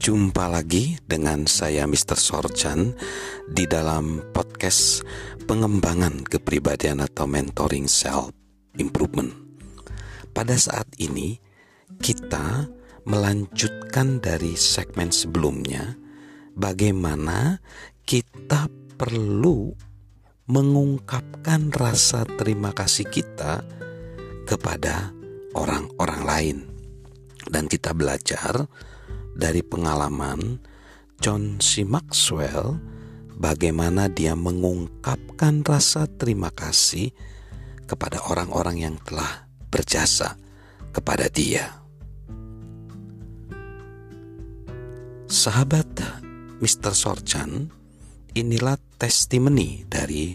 Jumpa lagi dengan saya Mr. Sorchan di dalam podcast pengembangan kepribadian atau mentoring self improvement. Pada saat ini kita melanjutkan dari segmen sebelumnya bagaimana kita perlu mengungkapkan rasa terima kasih kita kepada orang-orang lain. Dan kita belajar dari pengalaman John. Maxwell bagaimana dia mengungkapkan rasa terima kasih kepada orang-orang yang telah berjasa kepada dia. Sahabat Mr. Sorchan, inilah testimoni dari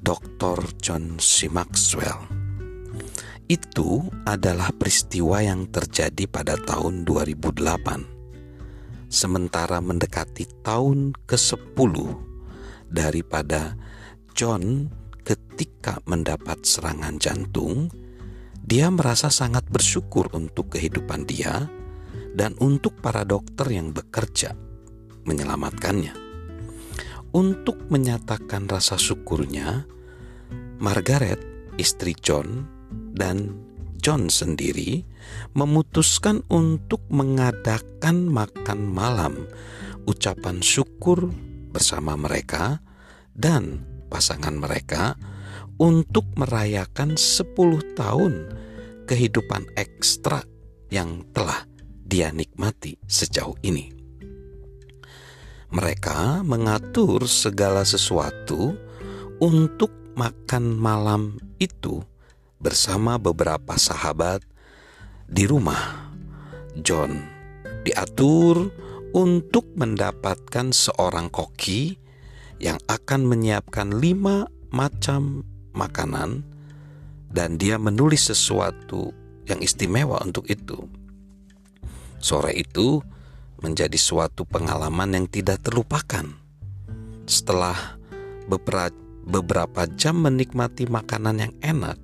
Dr. John C. Maxwell itu adalah peristiwa yang terjadi pada tahun 2008. Sementara mendekati tahun ke-10 daripada John ketika mendapat serangan jantung, dia merasa sangat bersyukur untuk kehidupan dia dan untuk para dokter yang bekerja menyelamatkannya. Untuk menyatakan rasa syukurnya, Margaret, istri John, dan John sendiri memutuskan untuk mengadakan makan malam ucapan syukur bersama mereka dan pasangan mereka untuk merayakan 10 tahun kehidupan ekstra yang telah dia nikmati sejauh ini. Mereka mengatur segala sesuatu untuk makan malam itu bersama beberapa sahabat di rumah. John diatur untuk mendapatkan seorang koki yang akan menyiapkan lima macam makanan dan dia menulis sesuatu yang istimewa untuk itu. Sore itu menjadi suatu pengalaman yang tidak terlupakan. Setelah beberapa jam menikmati makanan yang enak,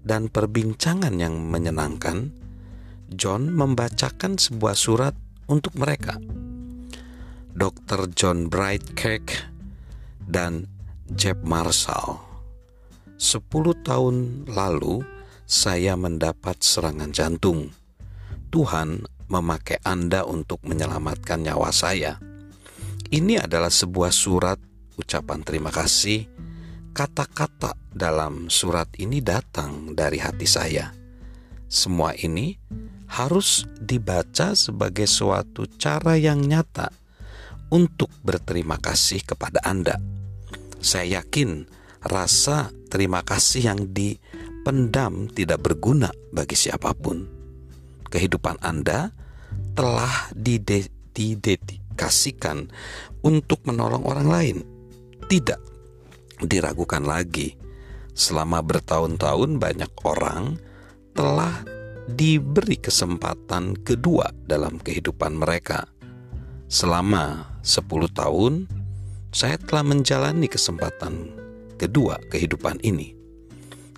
dan perbincangan yang menyenangkan, John membacakan sebuah surat untuk mereka. Dr. John Brightcake dan Jeb Marshall. Sepuluh tahun lalu, saya mendapat serangan jantung. Tuhan memakai Anda untuk menyelamatkan nyawa saya. Ini adalah sebuah surat ucapan terima kasih Kata-kata dalam surat ini datang dari hati saya. Semua ini harus dibaca sebagai suatu cara yang nyata untuk berterima kasih kepada Anda. Saya yakin rasa terima kasih yang dipendam tidak berguna bagi siapa pun. Kehidupan Anda telah didedikasikan untuk menolong orang lain, tidak diragukan lagi. Selama bertahun-tahun banyak orang telah diberi kesempatan kedua dalam kehidupan mereka. Selama 10 tahun, saya telah menjalani kesempatan kedua kehidupan ini.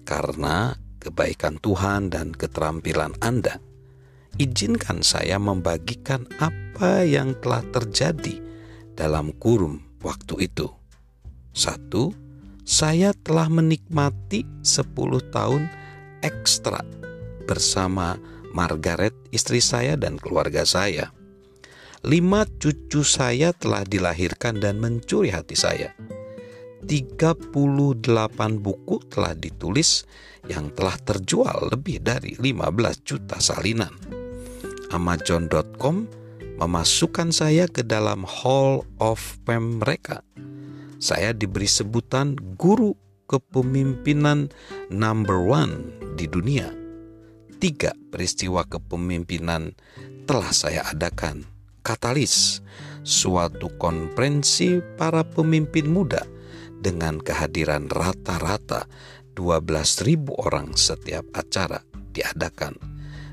Karena kebaikan Tuhan dan keterampilan Anda, izinkan saya membagikan apa yang telah terjadi dalam kurun waktu itu. Satu, saya telah menikmati 10 tahun ekstra bersama Margaret, istri saya dan keluarga saya. Lima cucu saya telah dilahirkan dan mencuri hati saya. 38 buku telah ditulis yang telah terjual lebih dari 15 juta salinan. Amazon.com memasukkan saya ke dalam Hall of Fame mereka saya diberi sebutan guru kepemimpinan number one di dunia. Tiga peristiwa kepemimpinan telah saya adakan. Katalis, suatu konferensi para pemimpin muda dengan kehadiran rata-rata 12.000 orang setiap acara diadakan.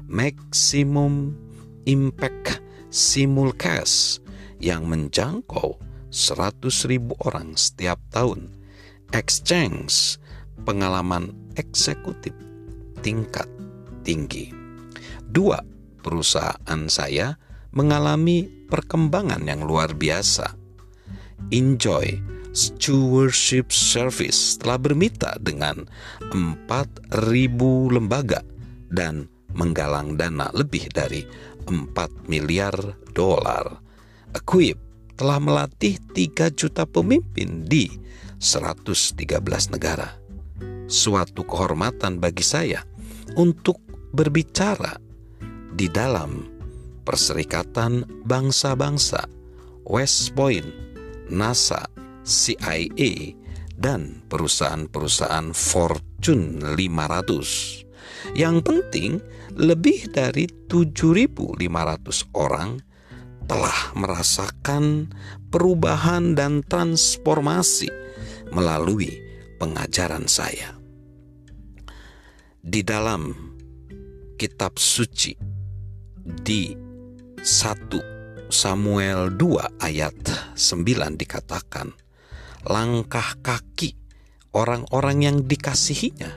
Maximum Impact Simulcast yang menjangkau 100 ribu orang setiap tahun. Exchange, pengalaman eksekutif tingkat tinggi. Dua, perusahaan saya mengalami perkembangan yang luar biasa. Enjoy Stewardship Service telah bermitra dengan 4.000 lembaga dan menggalang dana lebih dari 4 miliar dolar. Equip telah melatih 3 juta pemimpin di 113 negara. Suatu kehormatan bagi saya untuk berbicara di dalam Perserikatan Bangsa-Bangsa, West Point, NASA, CIA, dan perusahaan-perusahaan Fortune 500. Yang penting, lebih dari 7.500 orang telah merasakan perubahan dan transformasi melalui pengajaran saya. Di dalam kitab suci di 1 Samuel 2 ayat 9 dikatakan, langkah kaki orang-orang yang dikasihinya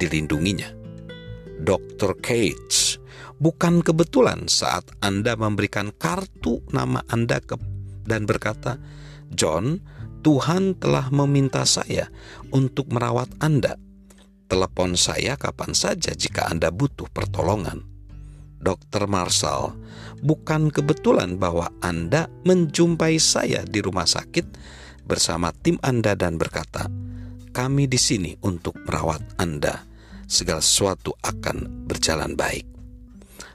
dilindunginya. Dr. Cates, bukan kebetulan saat Anda memberikan kartu nama Anda ke dan berkata, "John, Tuhan telah meminta saya untuk merawat Anda. Telepon saya kapan saja jika Anda butuh pertolongan." Dr. Marshall, bukan kebetulan bahwa Anda menjumpai saya di rumah sakit bersama tim Anda dan berkata, "Kami di sini untuk merawat Anda. Segala sesuatu akan berjalan baik."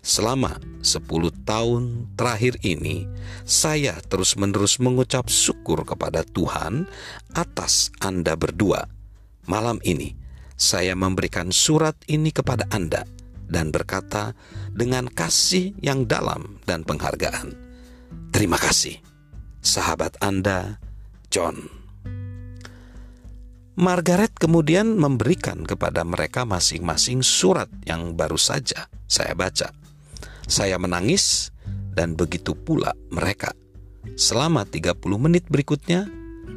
Selama 10 tahun terakhir ini, saya terus-menerus mengucap syukur kepada Tuhan atas Anda berdua. Malam ini, saya memberikan surat ini kepada Anda dan berkata dengan kasih yang dalam dan penghargaan. Terima kasih, sahabat Anda, John. Margaret kemudian memberikan kepada mereka masing-masing surat yang baru saja saya baca. Saya menangis dan begitu pula mereka. Selama 30 menit berikutnya,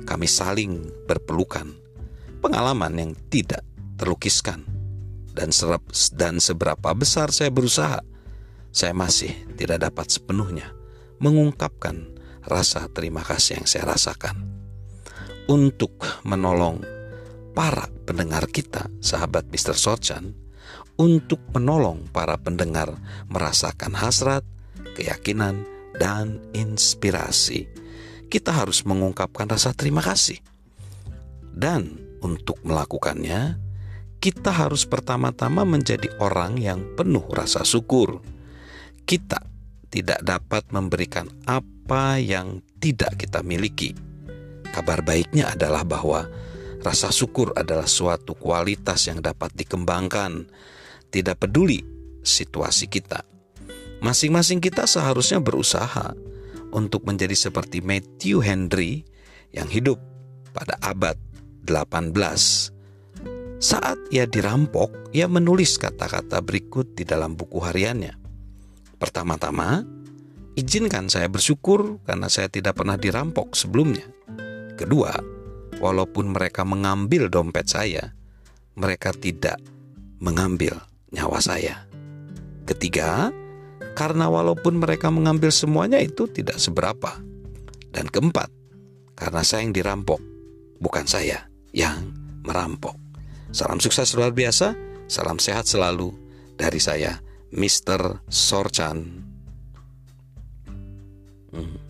kami saling berpelukan. Pengalaman yang tidak terlukiskan. Dan serap, dan seberapa besar saya berusaha, saya masih tidak dapat sepenuhnya mengungkapkan rasa terima kasih yang saya rasakan untuk menolong para pendengar kita, sahabat Mr. Sorchan, untuk menolong para pendengar merasakan hasrat, keyakinan, dan inspirasi. Kita harus mengungkapkan rasa terima kasih. Dan untuk melakukannya, kita harus pertama-tama menjadi orang yang penuh rasa syukur. Kita tidak dapat memberikan apa yang tidak kita miliki Kabar baiknya adalah bahwa rasa syukur adalah suatu kualitas yang dapat dikembangkan, tidak peduli situasi kita. Masing-masing kita seharusnya berusaha untuk menjadi seperti Matthew Henry yang hidup pada abad 18. Saat ia dirampok, ia menulis kata-kata berikut di dalam buku hariannya. Pertama-tama, izinkan saya bersyukur karena saya tidak pernah dirampok sebelumnya. Kedua, walaupun mereka mengambil dompet saya, mereka tidak mengambil nyawa saya. Ketiga, karena walaupun mereka mengambil semuanya itu tidak seberapa. Dan keempat, karena saya yang dirampok, bukan saya yang merampok. Salam sukses luar biasa, salam sehat selalu dari saya, Mr. Sorchan. Hmm.